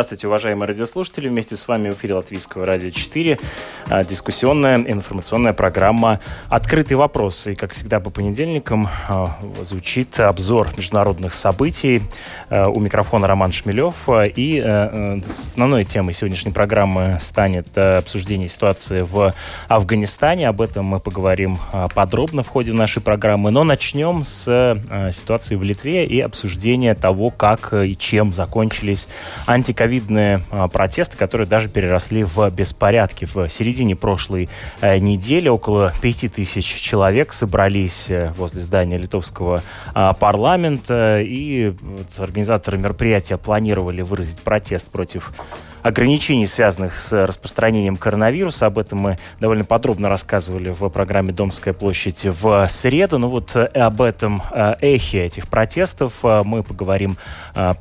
Здравствуйте, уважаемые радиослушатели. Вместе с вами в эфире Латвийского радио 4 а, дискуссионная информационная программа «Открытый вопрос». И, как всегда, по понедельникам а, звучит обзор международных событий. А, у микрофона Роман Шмелев. И основной темой сегодняшней программы станет обсуждение ситуации в Афганистане. Об этом мы поговорим подробно в ходе нашей программы. Но начнем с ситуации в Литве и обсуждения того, как и чем закончились антикоррупционные ковидные а, протесты, которые даже переросли в беспорядки. В середине прошлой э, недели около 5 тысяч человек собрались э, возле здания литовского а, парламента, и организаторы мероприятия планировали выразить протест против ограничений, связанных с распространением коронавируса. Об этом мы довольно подробно рассказывали в программе «Домская площадь» в среду. Ну вот э, об этом э, эхе этих протестов э, мы поговорим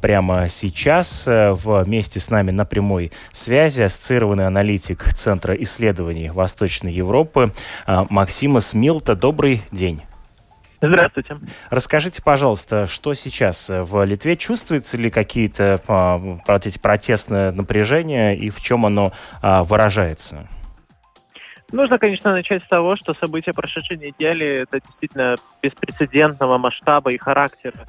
прямо сейчас. Вместе с нами на прямой связи ассоциированный аналитик Центра исследований Восточной Европы Максима Смилта. Добрый день. Здравствуйте. Расскажите, пожалуйста, что сейчас в Литве? Чувствуется ли какие-то а, эти протестное напряжение и в чем оно а, выражается? Нужно, конечно, начать с того, что события прошедшей недели – это действительно беспрецедентного масштаба и характера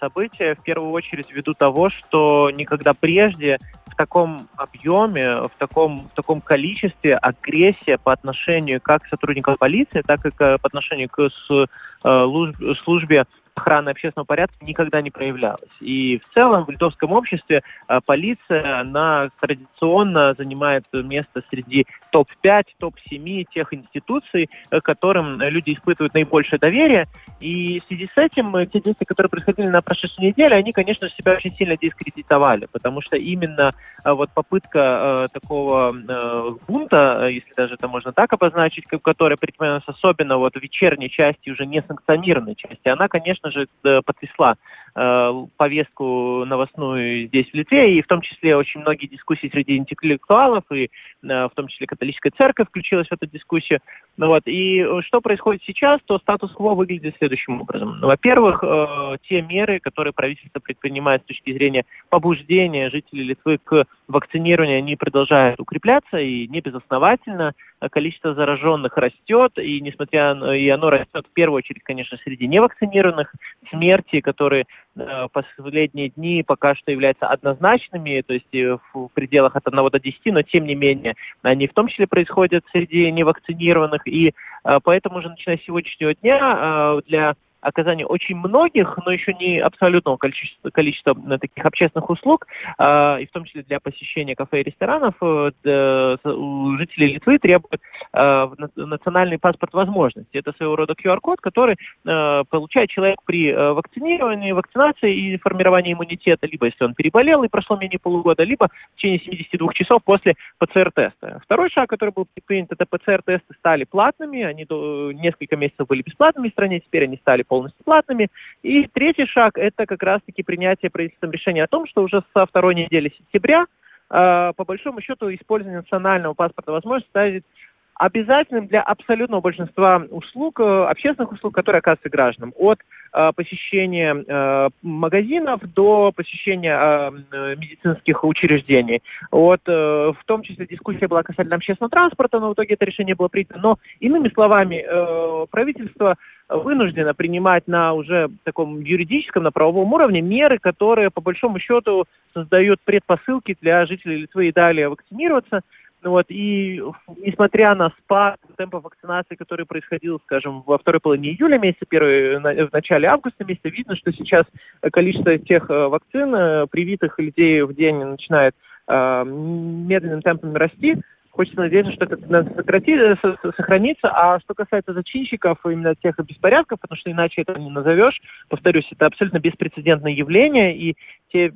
события, в первую очередь ввиду того, что никогда прежде в таком объеме, в таком, в таком количестве агрессия по отношению как к сотрудникам полиции, так и к, по отношению к э, службе охраны общественного порядка никогда не проявлялась. И в целом в литовском обществе э, полиция, она традиционно занимает место среди топ-5, топ-7 тех институций, э, которым люди испытывают наибольшее доверие. И в связи с этим э, те действия, которые происходили на прошедшей неделе, они, конечно, себя очень сильно дискредитовали, потому что именно вот попытка такого бунта, если даже это можно так обозначить, которая предпринималась особенно вот в вечерней части, уже не санкционированной части, она, конечно, конечно же, э, потрясла повестку новостную здесь, в Литве, и в том числе очень многие дискуссии среди интеллектуалов, и э, в том числе католическая церковь включилась в эту дискуссию. Ну, вот. И что происходит сейчас, то статус-кво выглядит следующим образом. Во-первых, те меры, которые правительство предпринимает с точки зрения побуждения жителей Литвы к вакцинированию, они продолжают укрепляться, и не безосновательно количество зараженных растет, и несмотря и оно растет в первую очередь, конечно, среди невакцинированных, смерти, которые э, последние дни пока что являются однозначными, то есть э, в пределах от 1 до 10, но тем не менее они в том числе происходят среди невакцинированных, и э, поэтому уже начиная с сегодняшнего дня для оказание очень многих, но еще не абсолютного количества, количества э, таких общественных услуг, э, и в том числе для посещения кафе и ресторанов, э, у жителей Литвы требуют э, национальный паспорт возможности. Это своего рода QR-код, который э, получает человек при э, вакцинировании, вакцинации и формировании иммунитета, либо если он переболел и прошло менее полугода, либо в течение 72 часов после ПЦР-теста. Второй шаг, который был предпринят, это ПЦР-тесты стали платными, они до, несколько месяцев были бесплатными в стране, теперь они стали полностью платными. И третий шаг – это как раз-таки принятие правительством решения о том, что уже со второй недели сентября э, по большому счету использование национального паспорта возможность ставить обязательным для абсолютного большинства услуг, э, общественных услуг, которые оказываются гражданам. От э, посещения э, магазинов до посещения медицинских учреждений. От, э, в том числе дискуссия была касательно общественного транспорта, но в итоге это решение было принято. Но, иными словами, правительство вынуждено принимать на уже таком юридическом, на правовом уровне меры, которые, по большому счету, создают предпосылки для жителей Литвы и далее вакцинироваться. Ну вот, и несмотря на спад темпа вакцинации, который происходил, скажем, во второй половине июля месяца, первый, в начале августа месяца, видно, что сейчас количество тех э, вакцин, э, привитых людей в день начинает э, медленным темпом расти. Хочется надеяться, что это сократит, сохранится. А что касается зачинщиков, именно тех беспорядков, потому что иначе это не назовешь, повторюсь, это абсолютно беспрецедентное явление, и те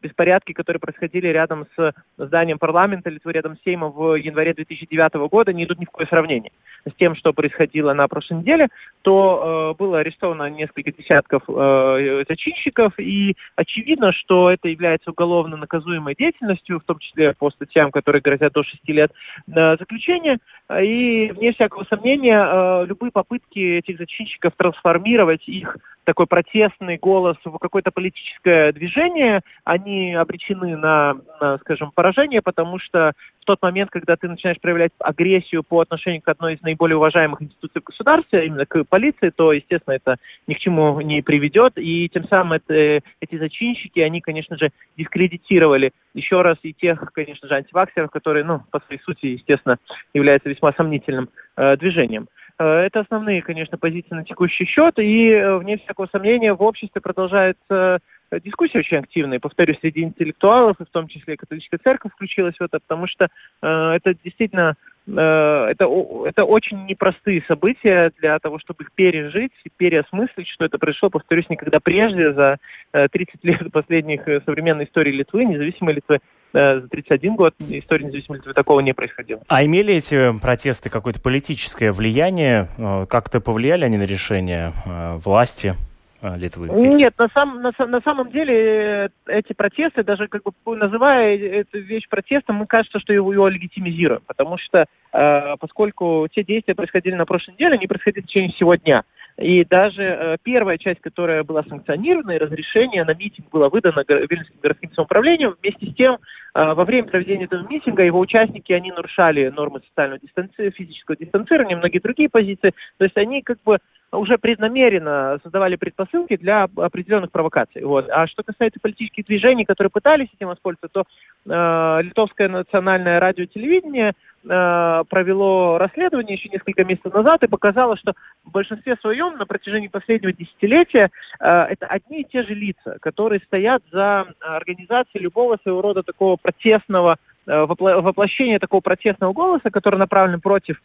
беспорядки, которые происходили рядом с зданием парламента Литвы, рядом с Сеймом в январе 2009 года, не идут ни в какое сравнение с тем, что происходило на прошлой неделе, то э, было арестовано несколько десятков э, зачинщиков, и очевидно, что это является уголовно наказуемой деятельностью, в том числе по статьям, которые грозят до 6 лет э, заключения. И, вне всякого сомнения, э, любые попытки этих зачинщиков трансформировать их такой протестный голос в какое-то политическое движение, они обречены на, на, скажем, поражение, потому что в тот момент, когда ты начинаешь проявлять агрессию по отношению к одной из наиболее уважаемых институций государства, именно к полиции, то, естественно, это ни к чему не приведет, и тем самым это, эти зачинщики, они, конечно же, дискредитировали еще раз и тех, конечно же, антиваксеров, которые, ну, по своей сути, естественно, являются весьма сомнительным э, движением. Э, это основные, конечно, позиции на текущий счет, и, э, вне всякого сомнения, в обществе продолжается э, дискуссия очень активная, повторюсь, среди интеллектуалов, и в том числе и католическая церковь включилась в это, потому что это действительно это, это очень непростые события для того, чтобы их пережить и переосмыслить, что это произошло, повторюсь, никогда прежде за э, 30 лет последних современной истории Литвы, независимой Литвы, за 31 год истории независимости такого не происходило. А имели эти протесты какое-то политическое влияние? Э, как-то повлияли они на решение э, власти? Литвы? Нет, на, сам, на, на самом деле эти протесты, даже как бы называя эту вещь протестом, мы кажется, что его, его легитимизируем, потому что э, поскольку те действия происходили на прошлой неделе, они происходили в течение всего дня. И даже э, первая часть, которая была санкционирована, и разрешение на митинг было выдано Вильнюсским городским самоуправлением, вместе с тем, э, во время проведения этого митинга его участники, они нарушали нормы социального дистанци... физического дистанцирования, многие другие позиции. То есть они как бы уже преднамеренно создавали предпосылки для определенных провокаций. Вот. А что касается политических движений, которые пытались этим воспользоваться, то э, Литовское национальное радио и телевидение э, провело расследование еще несколько месяцев назад и показало, что в большинстве своем на протяжении последнего десятилетия э, это одни и те же лица, которые стоят за организацией любого своего рода такого протестного Э, воплощение такого протестного голоса, который направлен против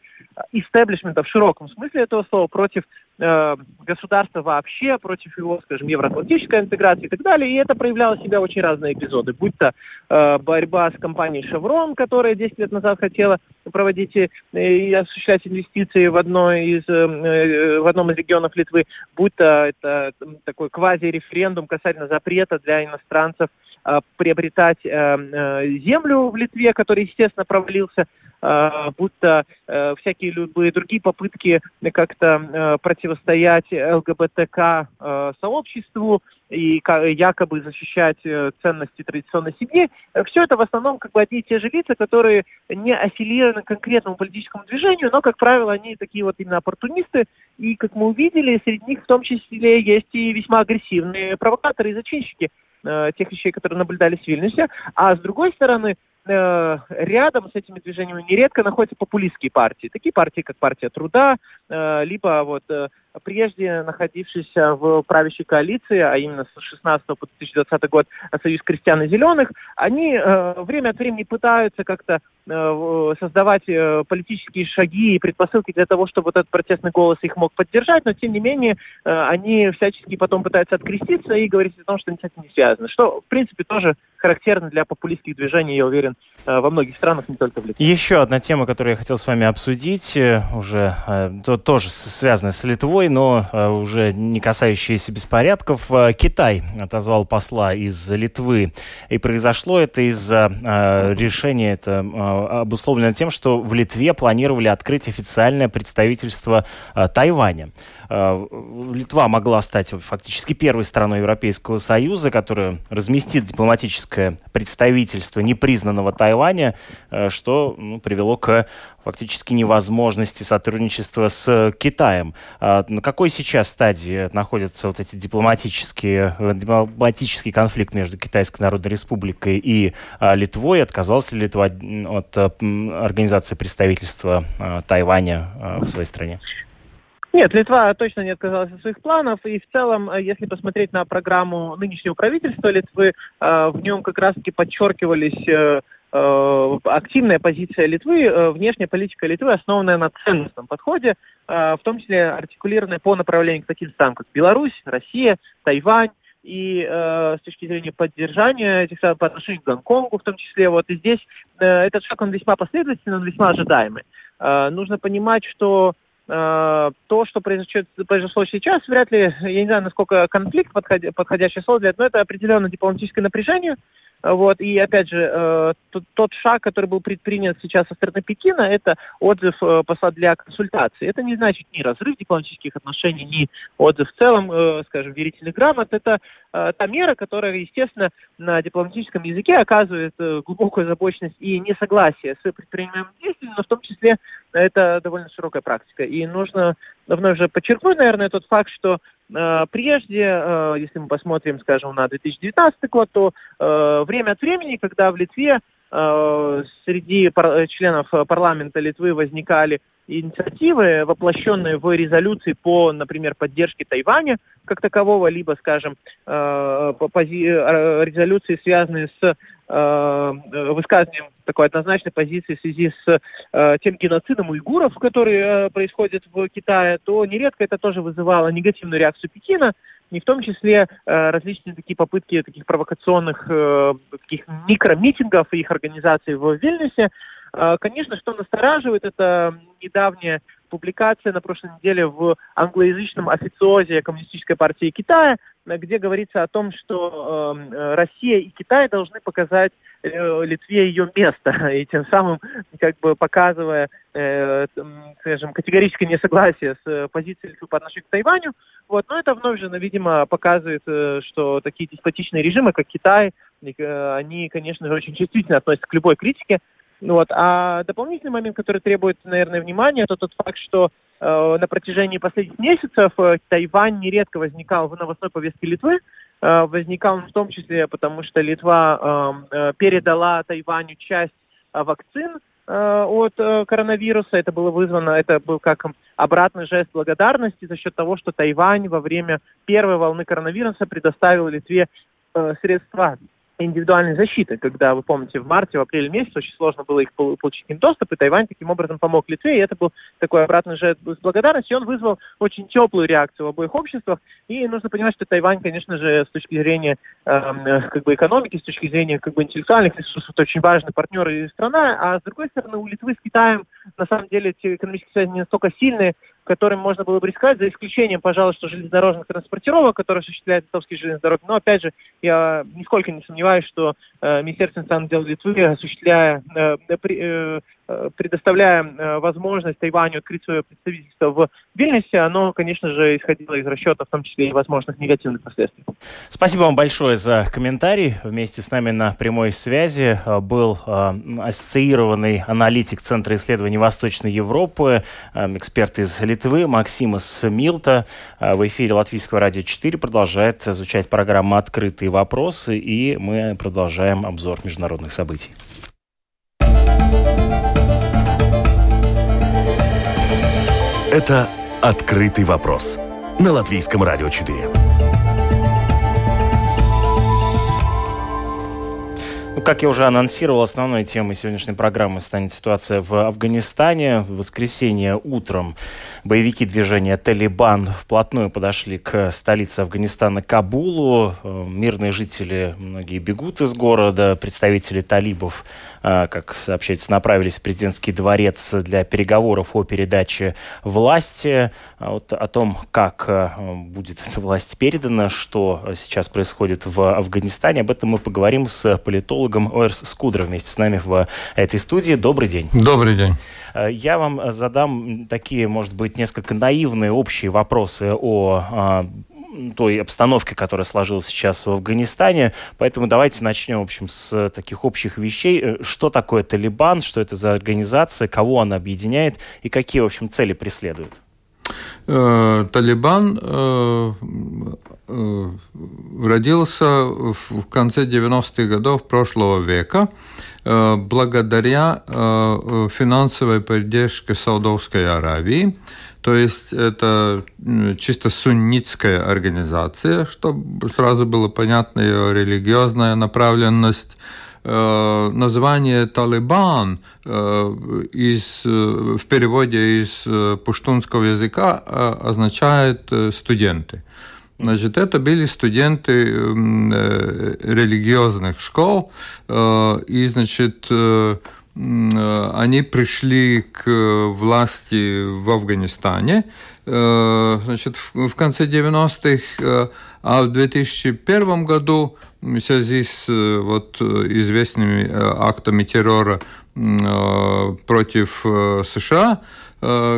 истеблишмента в широком смысле этого слова, против э, государства вообще, против его, скажем, евроатлантической интеграции и так далее. И это проявляло себя в очень разные эпизоды, будь то э, борьба с компанией «Шеврон», которая 10 лет назад хотела проводить и, и осуществлять инвестиции в, одной из, э, э в одном из регионов Литвы, будь то это такой квази-референдум касательно запрета для иностранцев Э, приобретать э, э, землю в Литве, который, естественно, провалился, будто всякие любые другие попытки как-то противостоять ЛГБТК сообществу и якобы защищать ценности традиционной семьи. Все это в основном как бы одни и те же лица, которые не аффилированы к конкретному политическому движению, но, как правило, они такие вот именно оппортунисты. И, как мы увидели, среди них в том числе есть и весьма агрессивные провокаторы и зачинщики – э, тех вещей, которые наблюдались в Вильнюсе. А с другой стороны, э, рядом с этими движениями нередко находятся популистские партии. Такие партии, как партия труда, э, либо вот прежде находившийся в правящей коалиции, а именно с 16 по 2020 год Союз крестьян и зеленых, они э, время от времени пытаются как-то э, создавать э, политические шаги и предпосылки для того, чтобы вот этот протестный голос их мог поддержать, но тем не менее э, они всячески потом пытаются откреститься и говорить о том, что они с этим не связаны. Что, в принципе, тоже характерно для популистских движений, я уверен, э, во многих странах, не только в Литве. Еще одна тема, которую я хотел с вами обсудить, э, уже э, тоже связанная с Литвой, другой, но э, уже не касающийся беспорядков. Э, Китай отозвал посла из Литвы. И произошло это из-за э, решения, это обусловлено тем, что в Литве планировали открыть официальное представительство Тайваня. Э, Литва могла стать фактически первой страной Европейского Союза, которая разместит дипломатическое представительство непризнанного Тайваня, э, что ну, привело к фактически невозможности сотрудничества с Китаем. А на какой сейчас стадии находятся вот эти дипломатические, э, дипломатический конфликт между Китайской Народной Республикой и Литвой? Отказалась ли Литва от организации представительства Тайваня в своей стране? Нет, Литва точно не отказалась от своих планов, и в целом, э, если посмотреть на программу нынешнего правительства Литвы, э, в нем как раз-таки подчеркивались э, активная позиция Литвы, внешняя политика Литвы, основанная на ценностном подходе, в том числе артикулированная по направлению к таким странам, как Беларусь, Россия, Тайвань, и э, с точки зрения поддержания этих самых по отношению к Гонконгу в том числе. Вот и здесь э, этот шаг, он весьма последовательный, он весьма ожидаемый. Э, нужно понимать, что то, что произошло, сейчас, вряд ли, я не знаю, насколько конфликт подходя, подходящее слово для этого, но это определенное дипломатическое напряжение, вот, и опять же, э, тот, тот шаг, который был предпринят сейчас со стороны Пекина, это отзыв э, посла для консультации. Это не значит ни разрыв дипломатических отношений, ни отзыв в целом, э, скажем, верительных грамот. Это э, та мера, которая, естественно, на дипломатическом языке оказывает э, глубокую озабоченность и несогласие с предпринимаемыми действиями, но в том числе это довольно широкая практика. И нужно вновь же подчеркнуть, наверное, тот факт, что Э, прежде, э, если мы посмотрим, скажем, на 2019 год, то э, время от времени, когда в Литве среди членов парламента Литвы возникали инициативы, воплощенные в резолюции по, например, поддержке Тайваня как такового, либо, скажем, резолюции, связанные с высказыванием такой однозначной позиции в связи с э, тем геноцидом уйгуров, который э, происходит в Китае, то нередко это тоже вызывало негативную реакцию Пекина, и в том числе э, различные такие попытки таких провокационных э, таких микромитингов и их организаций в Вильнюсе. Э, конечно, что настораживает, это недавняя публикация на прошлой неделе в англоязычном официозе Коммунистической партии Китая, где говорится о том, что эм, э, Россия и Китай должны показать э, Литве ее место, и тем самым как бы показывая, э, скажем, категорическое несогласие с позицией Литвы по отношению к Тайваню. Вот, но это вновь же, видимо, показывает, что такие деспотичные режимы, как Китай, они, конечно же, очень чувствительно относятся к любой критике, вот. А дополнительный момент, который требует, наверное, внимания, это тот факт, что э, на протяжении последних месяцев э, Тайвань нередко возникал в новостной повестке Литвы. Э, возникал в том числе, потому что Литва э, э передала Тайваню часть э, вакцин э, от э, коронавируса. Это было вызвано, это был как обратный жест благодарности за счет того, что Тайвань во время первой волны коронавируса предоставил Литве э, средства индивидуальной защиты, когда, вы помните, в марте, в апреле месяце очень сложно было их получить им доступ, и Тайвань таким образом помог Литве, и это был такой обратный жест и он вызвал очень теплую реакцию в обоих обществах, и нужно понимать, что Тайвань, конечно же, с точки зрения э, как бы экономики, с точки зрения как бы интеллектуальных ресурсов, это очень важный партнер и страна, а с другой стороны, у Литвы с Китаем на самом деле эти экономические связи не настолько сильные, которым можно было бы рисковать, за исключением, пожалуй, что железнодорожных транспортировок, которые осуществляют литовские железные дороги. Но, опять же, я нисколько не сомневаюсь, что э, Министерство иностранных дел Литвы, осуществляя, э, при, э, предоставляя э, возможность Тайваню открыть свое представительство в Вильнюсе, оно, конечно же, исходило из расчетов, в том числе и возможных негативных последствий. Спасибо вам большое за комментарий. Вместе с нами на прямой связи э, был ассоциированный аналитик Центра исследований Восточной Европы, эксперт из Литвы Максимас Милта. В эфире Латвийского радио 4 продолжает изучать программу «Открытые вопросы», и мы продолжаем обзор международных событий. Это «Открытый вопрос» на Латвийском радио 4. Ну, как я уже анонсировал, основной темой сегодняшней программы станет ситуация в Афганистане. В воскресенье утром боевики движения «Талибан» вплотную подошли к столице Афганистана Кабулу. Э, мирные жители, многие бегут из города. Представители талибов как сообщается, направились в президентский дворец для переговоров о передаче власти. А вот о том, как а, будет эта власть передана, что сейчас происходит в Афганистане, об этом мы поговорим с политологом Оэрс Скудро вместе с нами в этой студии. Добрый день. Добрый день. Я вам задам такие, может быть, несколько наивные общие вопросы о той обстановке, которая сложилась сейчас в Афганистане. Поэтому давайте начнем, в общем, с таких общих вещей. Э, что такое Талибан, что это за организация, кого она объединяет и какие, в общем, цели преследует? Э, Талибан э, родился в конце 90-х годов прошлого века благодаря финансовой поддержке Саудовской Аравии. То есть это чисто суннитская организация, чтобы сразу было понятно ее религиозная направленность. Э, название Талибан э, из, э, в переводе из пуштунского языка означает студенты. Значит, это были студенты религиозных школ, и, значит, они пришли к власти в Афганистане, значит, в конце 90-х, а в 2001 году в связи с вот, известными актами террора против США Э,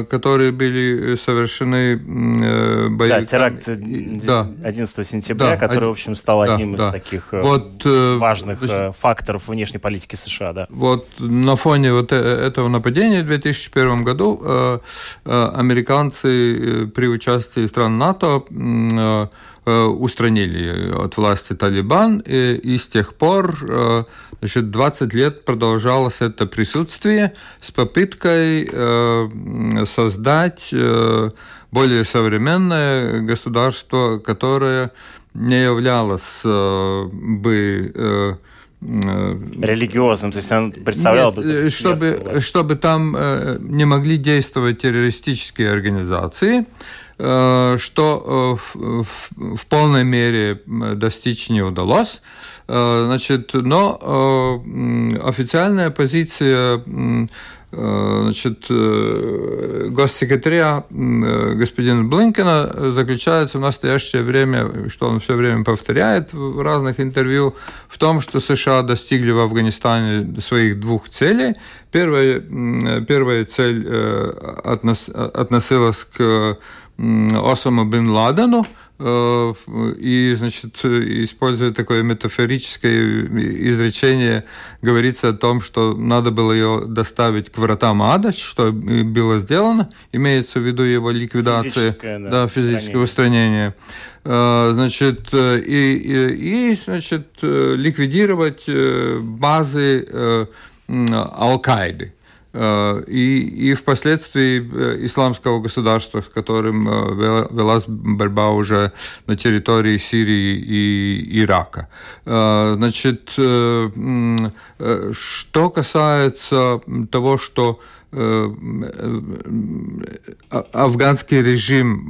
которые были совершены э, боевиками. Да, теракт да. 11 сентября, да, который, в общем, стал одним да, из таких э, вот, важных значит, факторов внешней политики США. Да. Вот на фоне вот этого нападения в 2001 году американцы при участии стран НАТО устранили от власти Талибан, и, и с тех пор Значит, 20 лет продолжалось это присутствие с попыткой э, создать э, более современное государство, которое не являлось э, бы э, э религиозным, то есть он представлял Нет, бы... Э, чтобы, чтобы там э, не могли действовать террористические организации, э, что э, в, в полной мере достичь не удалось. Э, значит, но э, официальная позиция э, значит, госсекретаря господина Блинкена заключается в настоящее время, что он все время повторяет в разных интервью, в том, что США достигли в Афганистане своих двух целей. Первая, первая цель относилась к Осаму бен Ладену, Э, и, значит, используя такое метафорическое изречение, говорится о том, что надо было ее доставить к вратам ада, что было сделано, имеется в виду его ликвидация, физическое, да, да, физическое устранение. Э, значит, и, и, и значит, ликвидировать э, базы Ал-Каиды. Э, и, и впоследствии э, исламского государства, с которым э, велась борьба уже на территории Сирии и Ирака. Значит, что касается того, что афганский режим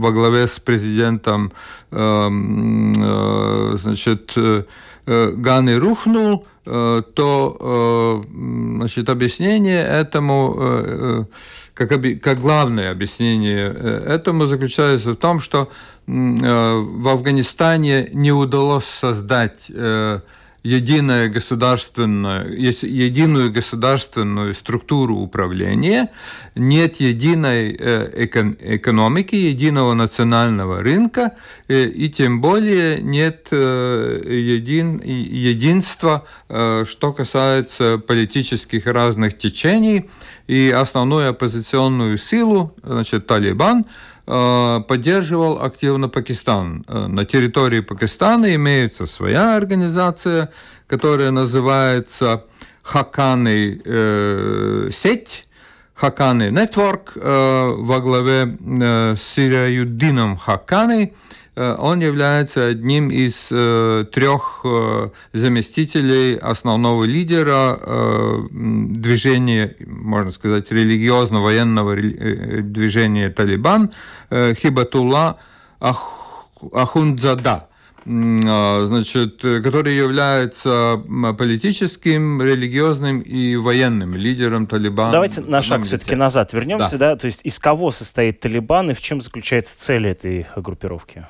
во главе с президентом значит, Ганы рухнул, Э, то э, значит, объяснение этому, э, как, как главное объяснение этому заключается в том, что в Афганистане не удалось создать единое государственное, единую государственную структуру управления, нет единой э, экономики, единого национального рынка, э, и тем более нет э, един, единства, что касается политических разных течений, и основную оппозиционную силу, значит, Талибан, поддерживал активно Пакистан. Э, на территории Пакистана имеется своя организация, которая называется Хаканы э, сеть, Хаканы Network э, во главе э, с Сираюддином Хаканой – Э, он является одним из э, трех э, заместителей основного лидера движения, можно сказать, религиозно-военного движения Талибан Хибатулла Ахундзада. А, значит, который является политическим, религиозным и военным лидером Талибана. Давайте на шаг все-таки назад вернемся, да. да, то есть из кого состоит Талибан и в чем заключается цель этой группировки?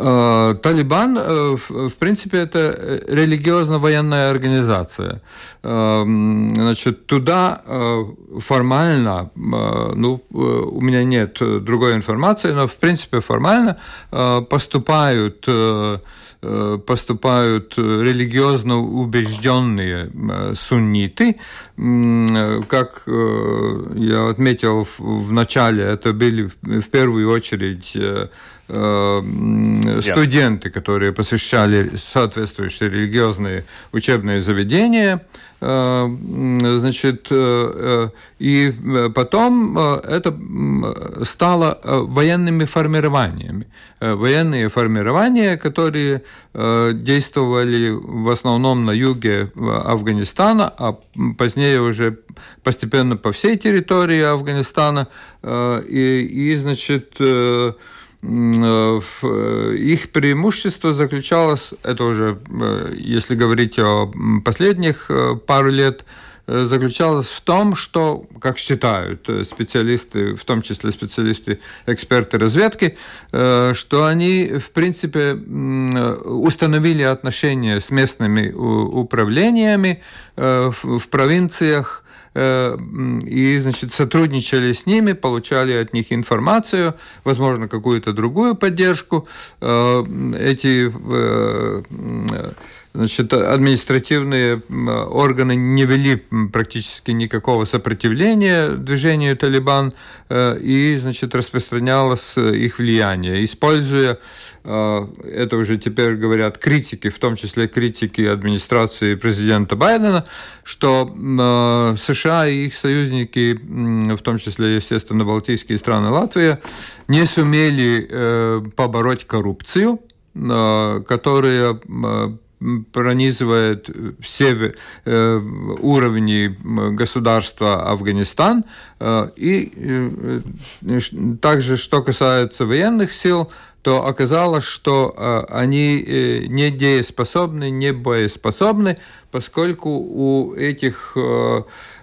А, Талибан, э, в принципе, это религиозно-военная организация. Значит, туда э, формально, ну, э, у меня нет другой информации, но, в принципе, формально поступают Э, поступают религиозно убежденные э, сунниты. Как э, я отметил в начале, это были в первую очередь студенты, которые посещали соответствующие религиозные учебные заведения, значит, и потом это стало военными формированиями. Военные формирования, которые действовали в основном на юге Афганистана, а позднее уже постепенно по всей территории Афганистана. И, и значит, их преимущество заключалось, это уже, если говорить о последних пару лет, Э, заключалась в том, что, как считают э, специалисты, в том числе специалисты, эксперты разведки, э, что они, в принципе, установили отношения с местными управлениями в провинциях, и, значит, сотрудничали с ними, получали от них информацию, возможно, какую-то другую поддержку. Эти Значит, административные органы не вели практически никакого сопротивления движению Талибан, э, и, значит, распространялось их влияние. Используя, э, это уже теперь говорят критики, в том числе критики администрации президента Байдена, что э, США и их союзники, в том числе, естественно, Балтийские страны Латвия, не сумели побороть коррупцию, которая пронизывает все э, уровни государства Афганистан. Э, и э, также, что касается военных сил, то оказалось, что они не дееспособны, не боеспособны, поскольку у этих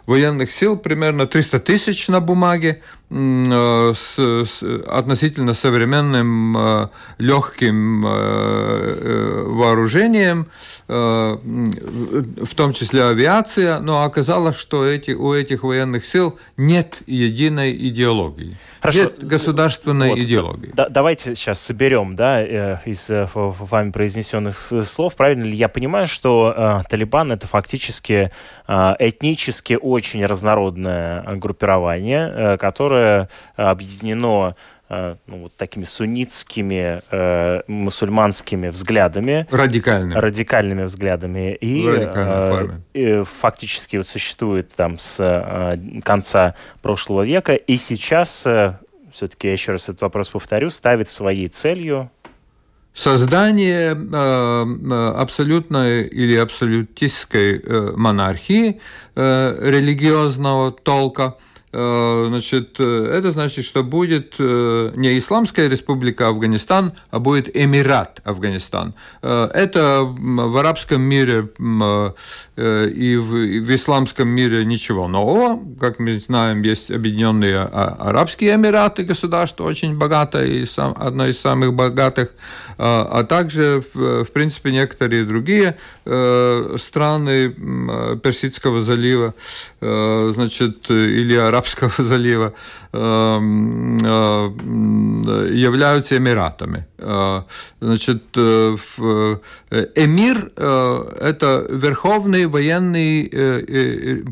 военных сил примерно 300 тысяч на бумаге э, с, с относительно современным э, легким э, вооружением, в том числе авиация, но оказалось, что эти, у этих военных сил нет единой идеологии. Хорошо. Нет государственной вот, идеологии. Да, давайте сейчас соберем да, из вами произнесенных слов. Правильно ли я понимаю, что э, Талибан это фактически э, этнически очень разнородное группирование, э, которое объединено э, ну, вот такими суннитскими э, мусульманскими взглядами. Радикальными. Радикальными взглядами. И, э, и фактически вот существует там с э, конца прошлого века. И сейчас, э, все-таки я еще раз этот вопрос повторю, ставит своей целью создание э, э, абсолютной или абсолютистской э, монархии религиозного толка – Э, значит, э, это значит, что будет э, не Исламская республика Афганистан, а будет Эмират Афганистан. Это в арабском мире и в исламском мире ничего нового. Как мы знаем, есть Объединенные а, Арабские Эмираты, государство очень богатое и одно из самых богатых, а также, в принципе, некоторые другие страны Персидского залива, значит, или арабские Арабского залива э, являются Эмиратами. Э, значит, э, эмир – это верховный военный,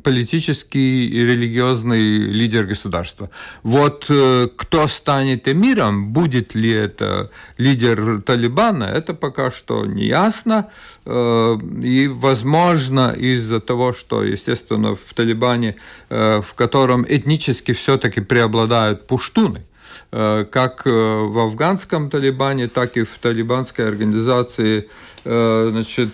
политический и религиозный лидер государства. Вот кто станет эмиром, будет ли это лидер Талибана, это пока что не ясно. И, возможно, из-за того, что, естественно, в Талибане, в котором этнически все-таки преобладают пуштуны, э, как э, в афганском Талибане, так и в талибанской организации э, значит,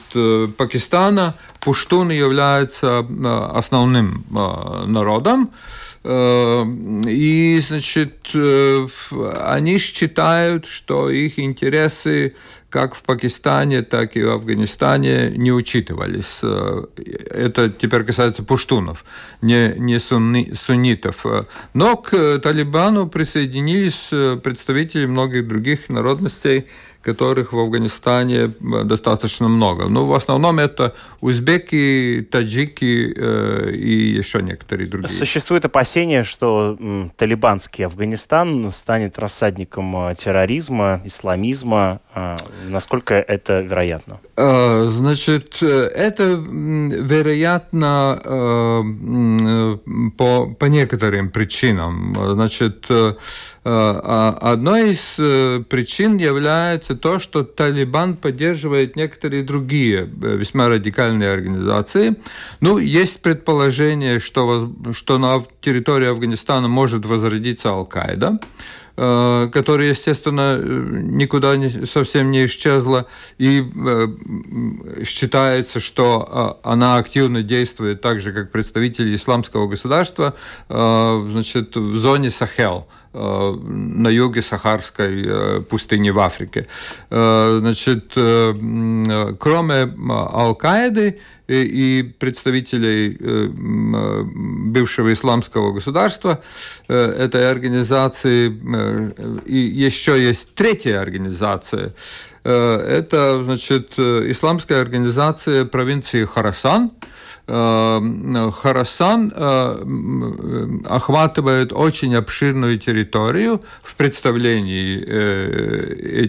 Пакистана пуштуны являются основным народом. И, значит, они считают, что их интересы как в Пакистане, так и в Афганистане не учитывались. Э, это теперь касается пуштунов, не, не сунни, суннитов. Но к Талибану присоединились э, представители многих других народностей, которых в Афганистане э, достаточно много. Но ну, в основном это узбеки, таджики э, и еще некоторые другие. Существует опасение, что м, талибанский Афганистан станет рассадником э, терроризма, исламизма. Э, насколько это вероятно? Э, значит, это вероятно э, по, по некоторым причинам. Значит, а одной из причин является является то, что Талибан поддерживает некоторые другие э, весьма радикальные организации. Ну, есть предположение, что, что на территории Афганистана может возродиться Ал-Каида э, которая, естественно, э, никуда не, совсем не исчезла, и считается, что она активно действует так же, как представители исламского государства значит, в зоне Сахел – на юге Сахарской пустыни в Африке. Значит, кроме Ал-Каиды, и представителей бывшего исламского государства этой организации. Еще есть третья организация. Это, значит, исламская организация провинции Харасан, Э, Харасан э, охватывает очень обширную территорию в представлении э,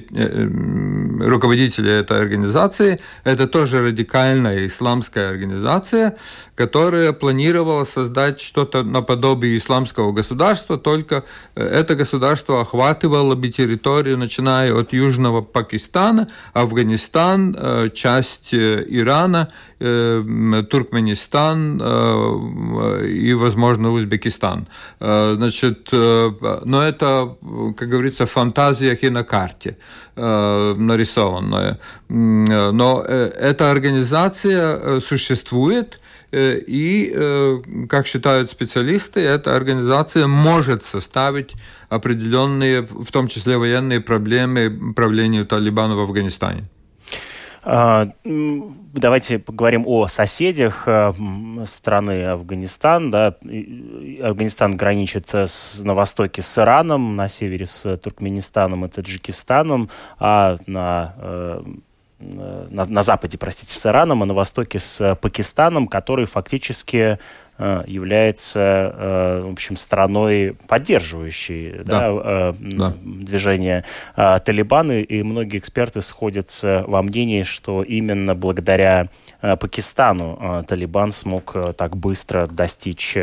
руководителя этой организации. Это тоже радикальная исламская организация, которая планировала создать что-то наподобие исламского государства, только это государство охватывало бы территорию, начиная от Южного Пакистана, Афганистан, часть Ирана, Туркменистан, э, и, возможно, Узбекистан. Э, значит, э, но это, как говорится, в фантазиях и на карте нарисованное. Но эта организация существует, и, как считают специалисты, эта организация может составить определенные, в том числе военные проблемы правлению Талибана в Афганистане. А, давайте поговорим о соседях э, страны Афганистан. Да. Афганистан граничит с, на востоке с Ираном, на севере с Туркменистаном и Таджикистаном, а на э, на, на западе, простите, с Ираном, а на востоке с Пакистаном, который фактически Э, является, э, в общем, страной, поддерживающей да. Да, да. движение э, Талибаны, и многие эксперты сходятся во мнении, что именно благодаря Пакистану Талибан смог так быстро достичь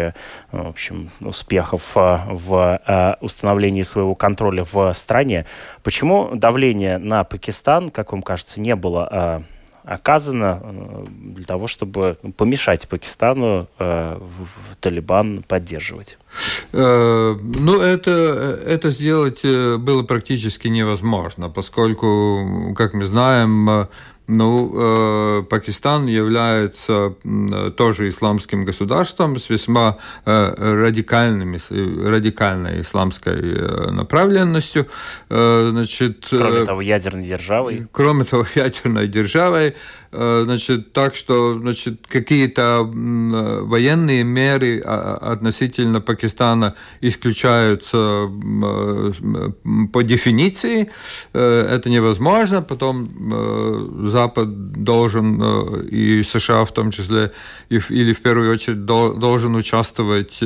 в общем, успехов в установлении своего контроля в стране. Почему давление на Пакистан, как вам кажется, не было оказано э, для того, чтобы помешать Пакистану э, Талибан поддерживать? Э, ну, это, это сделать было практически невозможно, поскольку, как мы знаем, ну, э, Пакистан является э, тоже исламским государством с весьма э, радикальными, радикальной исламской направленностью. Значит, кроме того, ядерной державой. Кроме того, ядерной державой. Э, значит, так что значит, какие-то военные меры а, относительно Пакистана исключаются по дефиниции. Это невозможно. Потом Запад должен, и США в том числе, или в первую очередь должен участвовать,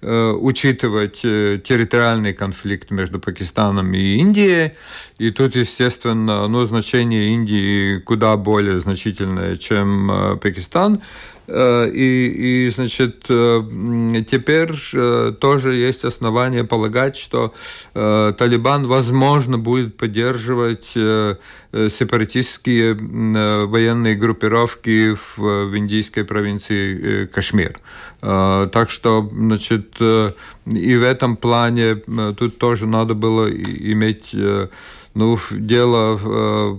учитывать территориальный конфликт между Пакистаном и Индией. И тут, естественно, ну, значение Индии куда более значительное, чем э, Пакистан. Э, и, и, значит, э, теперь тоже есть основания полагать, что Талибан, возможно, будет поддерживать сепаратистские военные группировки в, в индийской провинции Кашмир. Так что, значит, и в этом плане тут тоже надо было иметь ну, дело э,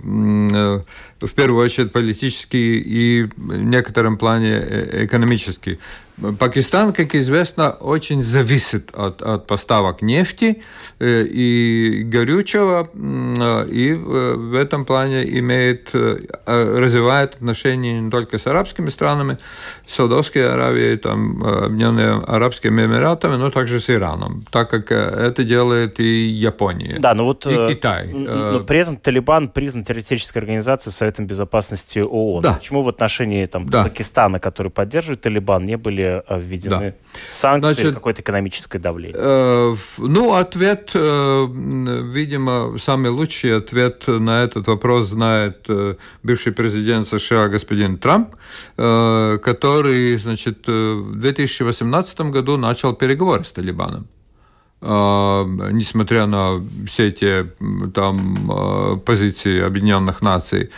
э, в первую очередь политический и в некотором плане э, экономический. Пакистан, как известно, очень зависит от, от поставок нефти э, и горючего, э, и в этом плане имеет, развивает отношения не только с арабскими странами, Саудовской Аравией, там, Объединенными Арабскими Эмиратами, но также с Ираном, так как это делает и Япония, да, но вот, и Китай. Но при этом Талибан признан террористической организацией Советом Безопасности ООН. Да. Почему в отношении там, да. Пакистана, который поддерживает Талибан, не были э, введены да. санкции Значит, или какое-то экономическое давление? Э, ну, ответ, э, видимо, самый лучший ответ на этот вопрос знает э, бывший президент США господин Трамп, э, который, значит, э, в 2018 году начал переговоры с Талибаном. А, несмотря на все эти там а, позиции Объединенных Наций.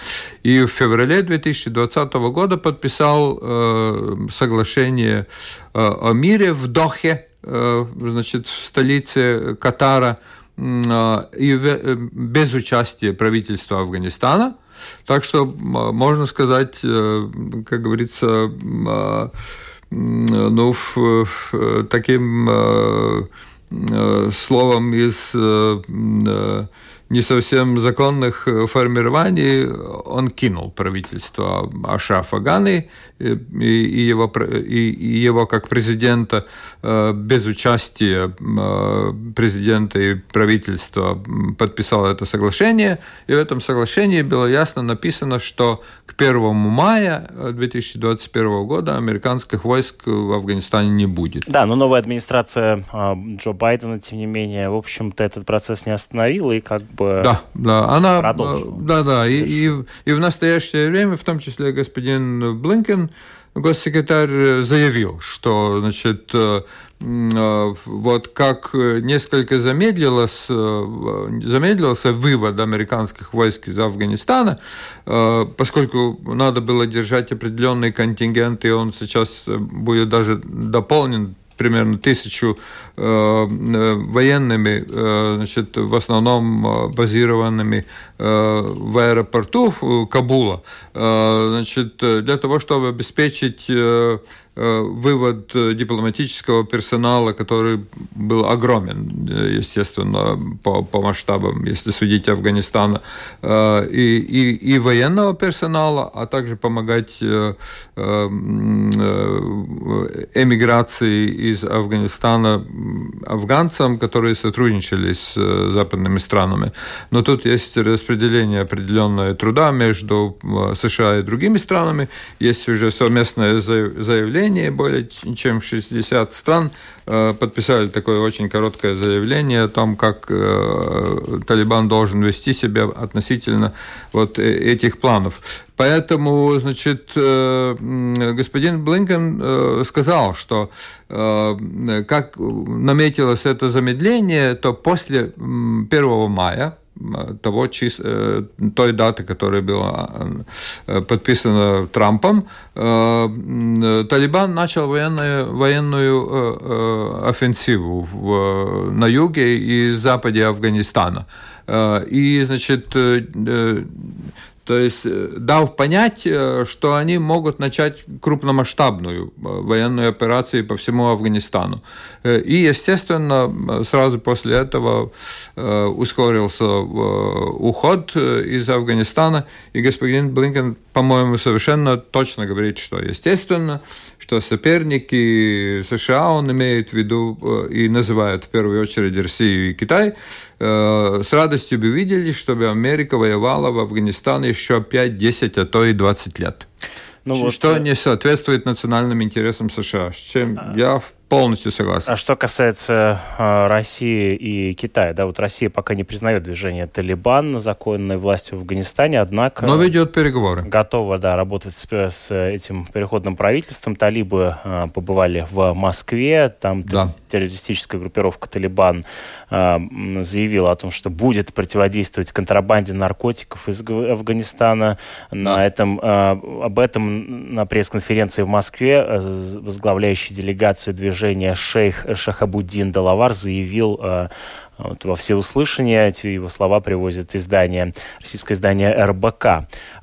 И в феврале 2020 года подписал а, соглашение о мире в Дохе, значит, в столице Катара, и без участия правительства Афганистана. Так что можно сказать, как говорится, ну, таким словом из не совсем законных формирований он кинул правительство Ашафа Ганы и, и, его, и, и его как президента без участия президента и правительства подписал это соглашение. И в этом соглашении было ясно написано, что к 1 мая 2021 года американских войск в Афганистане не будет. Да, но новая администрация Джо Байдена, тем не менее, в общем-то, этот процесс не остановила и как бы да, да, она, продолжила. Да, да, и, и, и в настоящее время, в том числе господин Блинкен, госсекретарь заявил, что, значит, э, э, вот как несколько замедлилось, э, замедлился вывод американских войск из Афганистана, поскольку надо было держать определенный контингент, и он сейчас будет даже дополнен примерно тысячу э, э, военными, э, значит, в основном базированными в аэропорту Кабула, значит, для того, чтобы обеспечить Э, вывод э, дипломатического персонала, который был огромен, э, естественно, по, по масштабам, если судить Афганистана, и, и, и военного персонала, а также помогать эмиграции из Афганистана афганцам, которые сотрудничали с западными странами. Но тут есть распределение определенное труда между США и другими странами, есть уже совместное заявление, более чем 60 стран э, подписали такое очень короткое заявление о том, как э, Талибан должен вести себя относительно вот э, этих планов. Поэтому, значит, господин Блинкен сказал, что как наметилось это замедление, то после 1 мая того чис... Э, той даты, которая была э, подписана Трампом, э, Талибан начал военную, военную офенсиву в, на юге и западе Афганистана. И, значит, то есть э, дав понять, э, что они могут начать крупномасштабную э, военную операцию по всему Афганистану. И, естественно, сразу после этого ускорился уход из Афганистана, и господин Блинкен, по-моему, совершенно точно говорит, что, естественно, что соперники США, он имеет в виду и называет в первую очередь Россию и Китай, с радостью бы видели, чтобы Америка воевала в Афганистане еще 5, 10, а то и 20 лет. Ну, что вот... не соответствует национальным интересам США, с чем а... я Полностью согласен. А что касается э, России и Китая, да, вот Россия пока не признает движение Талибан на законной власти в Афганистане, однако... Но ведет переговоры. Готова, да, работать с, с этим переходным правительством. Талибы э, побывали в Москве, там да. террористическая группировка Талибан э, заявила о том, что будет противодействовать контрабанде наркотиков из Афганистана. Да. На этом, э, об этом на пресс-конференции в Москве э, возглавляющий делегацию движения движения шейх Шахабуддин Далавар заявил э, вот, во всеуслышание эти его слова привозят издание, российское издание РБК.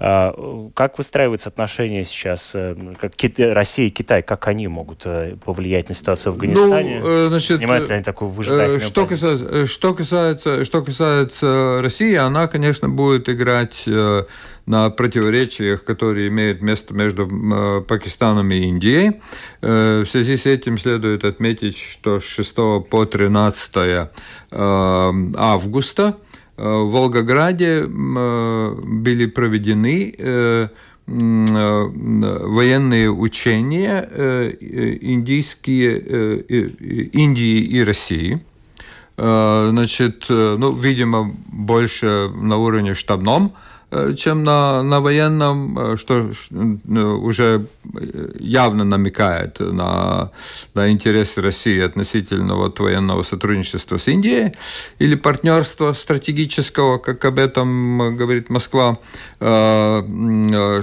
А, как выстраиваются отношения сейчас, э, как Китай, Россия и Китай, как они могут э, повлиять на ситуацию в Афганистане? Ну, значит, Снимают ли они такую выжидательную что касается, что, касается, что касается России, она, конечно, будет играть на противоречиях, которые имеют место между Пакистаном и Индией. В связи с этим следует отметить, что с 6 по 13 августа в Волгограде были проведены военные учения индийские, Индии и России. Значит, ну, видимо, больше на уровне штабном, Э, чем на, на военном, э, что уже явно намекает на, на интересы России относительно вот военного сотрудничества с Индией или партнерства стратегического, как об этом говорит Москва. Э,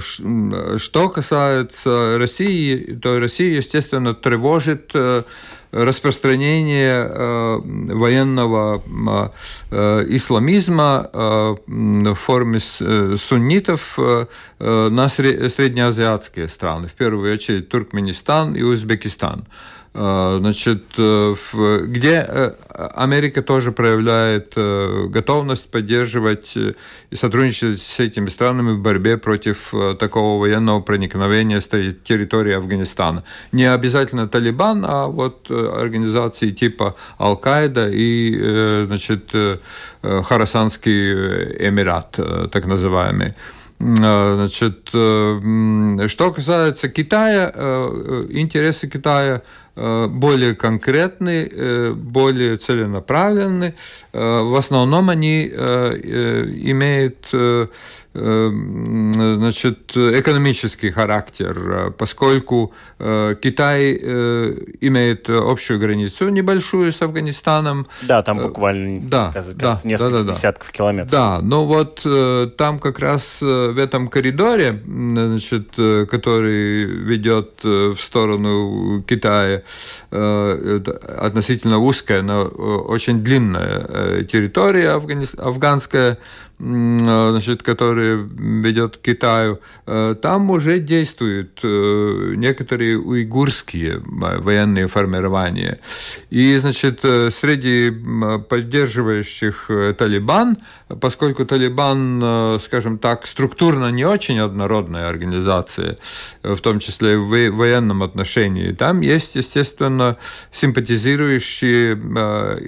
что касается России, то Россия, естественно, тревожит распространение э, военного э, исламизма э, в форме суннитов на среднеазиатские страны, в первую очередь Туркменистан и Узбекистан. Значит, где Америка тоже проявляет готовность поддерживать и сотрудничать с этими странами в борьбе против такого военного проникновения с территории Афганистана. Не обязательно Талибан, а вот организации типа Аль-Каида и значит, Харасанский Эмират, так называемый. Значит, что касается Китая, интересы Китая более конкретны, более целенаправленны. В основном они имеют значит, экономический характер, поскольку Китай имеет общую границу небольшую с Афганистаном. Да, там буквально да, да, несколько да, да, десятков километров. Да, но вот там как раз в этом коридоре, значит, который ведет в сторону Китая, относительно узкая, но очень длинная территория афганская, Э, значит, который ведет к Китаю, э, там уже действуют э, некоторые уйгурские военные формирования. И, значит, среди поддерживающих Талибан, поскольку Талибан, скажем так, структурно не очень однородная организация, в том числе в военном отношении, там есть, естественно, симпатизирующие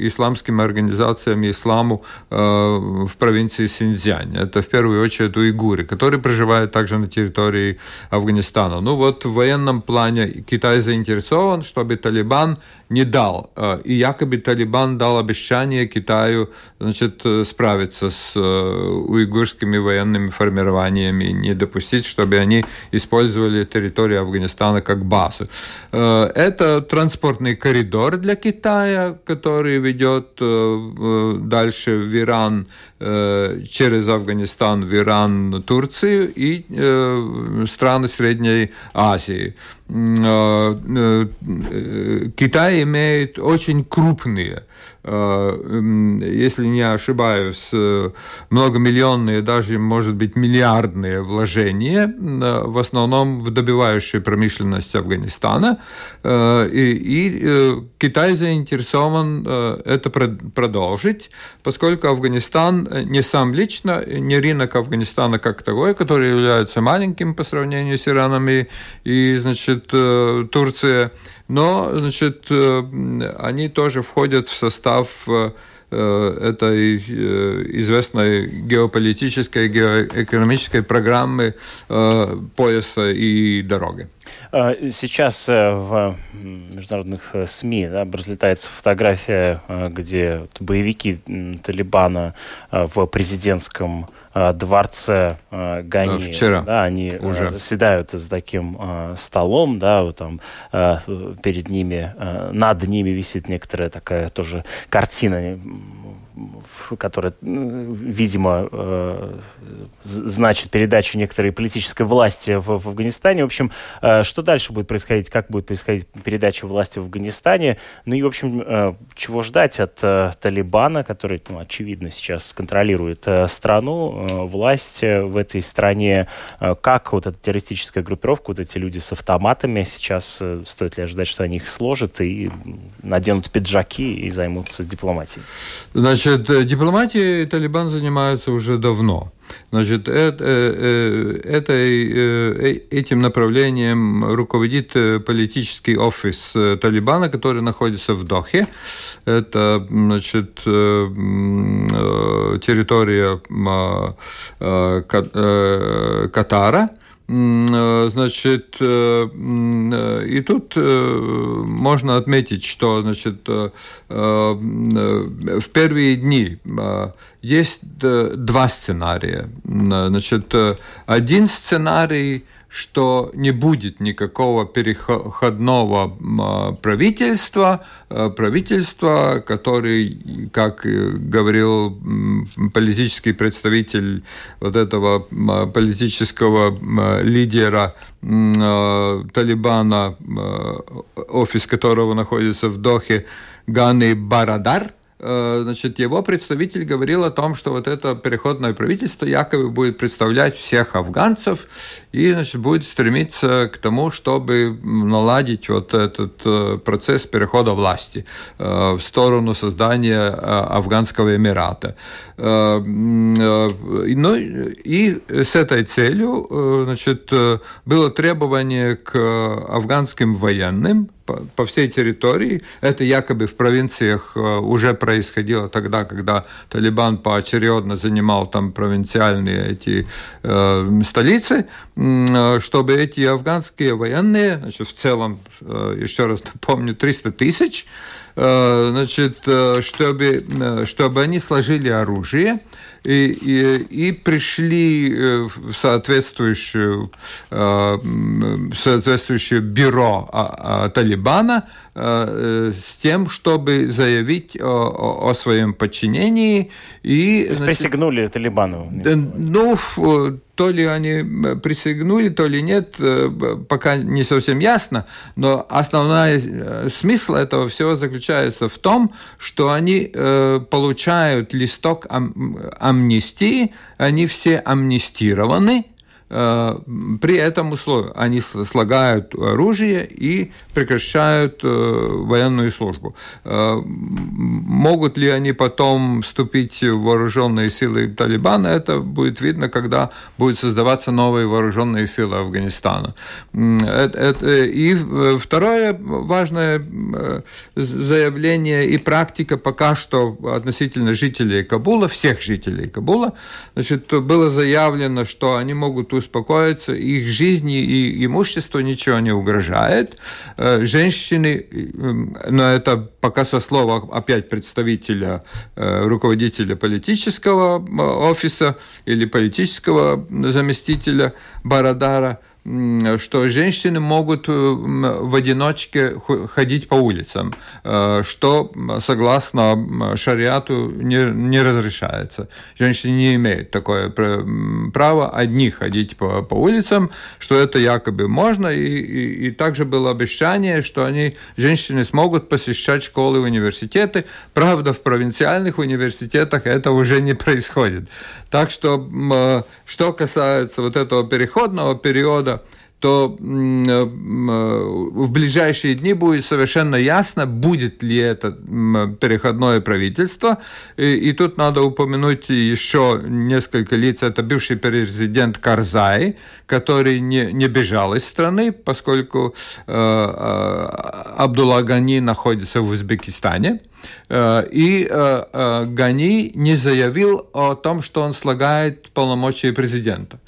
исламским организациям исламу в провинции Синьцзян Синьцзянь. Это в первую очередь уйгуры, которые проживают также на территории Афганистана. Ну вот в военном плане Китай заинтересован, чтобы Талибан не дал. Э, и якобы Талибан дал обещание Китаю значит, э, справиться с э, уйгурскими военными формированиями, не допустить, чтобы они использовали территорию Афганистана как базу. Это транспортный коридор для Китая, который ведет дальше в Иран, через Афганистан в Иран, Турцию и страны Средней Азии. Китай имеет очень крупные Э, если не ошибаюсь, э, многомиллионные, даже, может быть, миллиардные вложения, э, в основном в добивающую промышленность Афганистана. И, и Китай заинтересован это продолжить, поскольку Афганистан не сам лично, не рынок Афганистана как такой, который является маленьким по сравнению с Ираном и, и значит, Турция, но, значит, они тоже входят в состав э, э, этой э, известной геополитической, геоэкономической программы пояса и дороги. Сейчас в международных СМИ да, разлетается фотография, где боевики Талибана в президентском Э, дворце э, Гани. Вчера. Да, они э, уже. заседают за таким столом, да, вот там перед ними, над ними висит некоторая такая тоже картина которая, видимо, э, значит передачу некоторой политической власти в, в Афганистане. В общем, э, что дальше будет происходить, как будет происходить передача власти в Афганистане. Ну и, в общем, э, чего ждать от Талибана, который, ну, очевидно, сейчас контролирует страну, власть в этой стране. Как вот эта террористическая группировка, вот эти люди с автоматами сейчас, стоит ли ожидать, что они их сложат и наденут пиджаки и займутся дипломатией? Значит, Значит, э, дипломатией Талибан занимается уже давно. Значит, это, э, это, э, этим направлением руководит политический офис Талибана, который находится в Дохе. Это значит, территория Катара. Э, значит, э, э, и тут можно отметить, что, значит, в первые дни есть два сценария. Значит, один сценарий что не будет никакого переходного а, правительства, а, правительства, который, как говорил политический представитель вот этого а, политического лидера Талибана, офис которого находится в Дохе, Ганы Барадар – значит, его представитель говорил о том, что вот это переходное правительство якобы будет представлять всех афганцев и, значит, будет стремиться к тому, чтобы наладить вот этот процесс перехода власти в сторону создания Афганского Эмирата. Ну, и с этой целью, значит, было требование к афганским военным по, всей территории. Это якобы в провинциях э, уже происходило тогда, когда Талибан поочередно занимал там провинциальные эти э, столицы, э, чтобы эти афганские военные, значит, в целом, э, еще раз напомню, 300 тысяч, значит, чтобы, чтобы они сложили оружие, и, и, и пришли э, в соответствующую, э, соответствующее бюро а, а, Талибана э, с тем, чтобы заявить о, о своем подчинении. И, значит, присягнули Талибану? Ну, то ли они присягнули, то ли нет, пока не совсем ясно, но основной смысл этого всего заключается в том, что они получают листок амнистии, они все амнистированы, при этом условии они слагают оружие и прекращают э, военную службу. Э, могут ли они потом вступить в вооруженные силы Талибана, это будет видно, когда будут создаваться новые вооруженные силы Афганистана. И второе важное заявление и практика пока что относительно жителей Кабула, всех жителей Кабула, значит, было заявлено, что они могут успокоиться, их жизни и имуществу ничего не угрожает. Э, женщины, но это пока со слова опять представителя, э, руководителя политического офиса или политического заместителя Барадара – что женщины могут в одиночке ходить по улицам, что согласно шариату не, не разрешается. Женщины не имеют такое право одни ходить по, по улицам, что это якобы можно, и, и, и также было обещание, что они, женщины смогут посещать школы и университеты. Правда, в провинциальных университетах это уже не происходит. Так что, что касается вот этого переходного периода, то э, э, в ближайшие дни будет совершенно ясно, будет ли это переходное правительство. И, и тут надо упомянуть еще несколько лиц. Это бывший президент Карзай, который не, не бежал из страны, поскольку э, э, Абдулла Гани находится в Узбекистане. И Гани не заявил о том, что он слагает полномочия президента.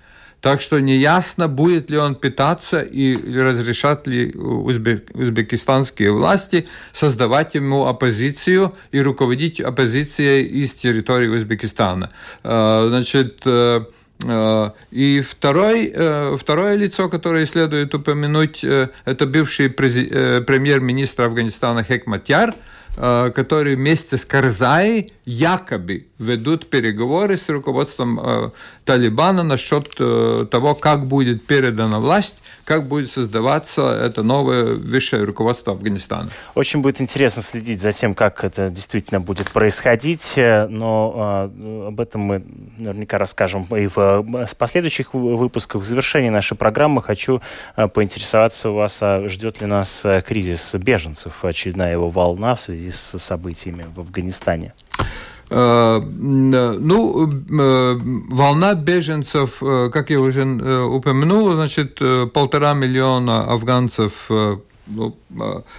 Так что неясно, будет ли он питаться и разрешат ли узбек, узбекистанские власти создавать ему оппозицию и руководить оппозицией из территории Узбекистана. Э, значит, э, э, и второй, второе лицо, которое следует упомянуть, это бывший премьер-министр Афганистана Хекматьяр, Э, которые вместе с Карзаей якобы ведут переговоры с руководством э, Талибана насчет э, того, как будет передана власть как будет создаваться это новое высшее руководство Афганистана. Очень будет интересно следить за тем, как это действительно будет происходить, но э, об этом мы наверняка расскажем и в э, последующих выпусках. В завершении нашей программы хочу э, поинтересоваться у вас, а ждет ли нас э, кризис беженцев, очередная его волна в связи с событиями в Афганистане? Э, ну, э, волна беженцев, э, как я уже упомянул, значит, полтора миллиона афганцев ну,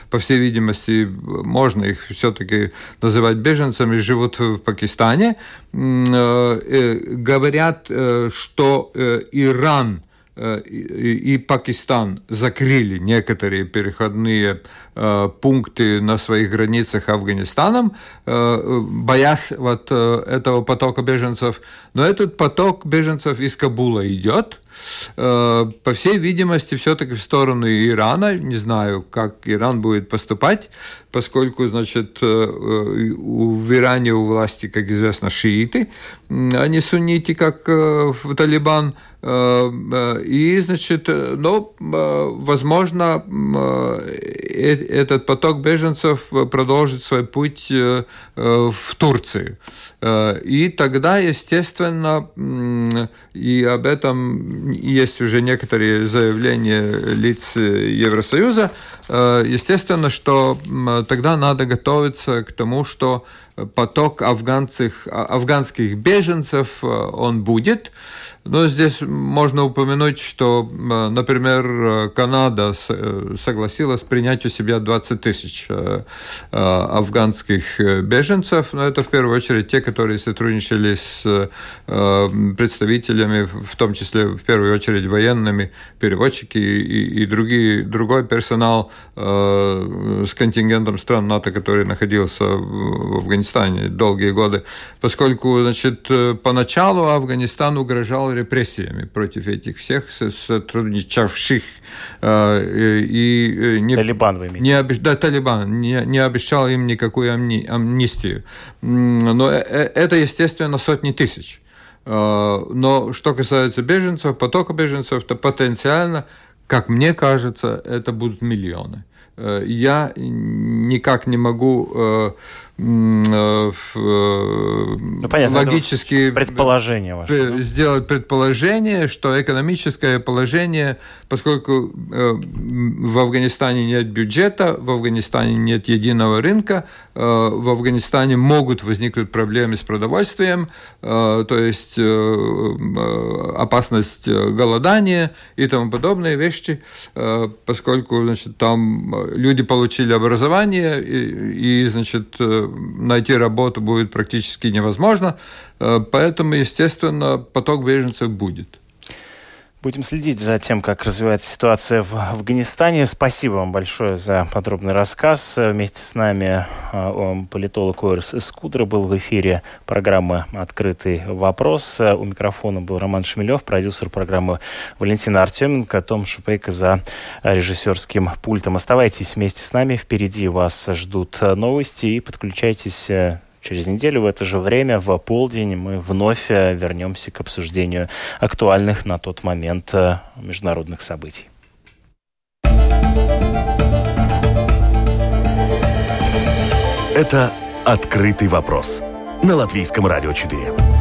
по всей видимости, можно их все-таки называть беженцами, живут в Пакистане. Говорят, что Иран и Пакистан закрыли некоторые переходные Э, пункты на своих границах Афганистаном, э, боясь вот э, этого потока беженцев. Но этот поток беженцев из Кабула идет, по всей видимости, все-таки в сторону Ирана. Не знаю, как Иран будет поступать, поскольку, значит, в Иране у власти, как известно, шииты, а не сунниты, как в Талибан. И, значит, но, возможно, этот поток беженцев продолжит свой путь в Турцию. И тогда, естественно, и об этом есть уже некоторые заявления лиц Евросоюза, естественно, что тогда надо готовиться к тому, что поток афганцев, афганских беженцев он будет. Но здесь можно упомянуть, что, например, Канада согласилась принять у себя 20 тысяч афганских беженцев. Но это в первую очередь те, которые сотрудничали с представителями, в том числе в первую очередь военными, переводчики и, и другие, другой персонал с контингентом стран НАТО, который находился в Афганистане долгие годы, поскольку, значит, поначалу Афганистан угрожал репрессиями против этих всех сотрудничавших. Э, и не, Талибан вы имеете? Не, да, Талибан не, не обещал им никакую амни, амнистию. Но э, э, это, естественно, сотни тысяч. Но что касается беженцев, потока беженцев, то потенциально, как мне кажется, это будут миллионы. Я никак не могу Э, ну, понятно, логически предположение ваше, да? сделать предположение, что экономическое положение, поскольку э, в Афганистане нет бюджета, в Афганистане нет единого рынка, э, в Афганистане могут возникнуть проблемы с продовольствием, то есть опасность голодания и тому подобные вещи, поскольку значит, там люди получили образование и, и значит, найти работу будет практически невозможно, э, поэтому, естественно, поток беженцев будет. Будем следить за тем, как развивается ситуация в Афганистане. Спасибо вам большое за подробный рассказ. Вместе с нами э, политолог Орес Скудра был в эфире программы «Открытый вопрос». У микрофона был Роман Шмелев, продюсер программы Валентина Артеменко, Том Шупейко за режиссерским пультом. Оставайтесь вместе с нами. Впереди вас ждут новости и подключайтесь э, Через неделю в это же время, в полдень, мы вновь э, вернемся к обсуждению актуальных на тот момент э, международных событий. Это «Открытый вопрос» на Латвийском радио 4.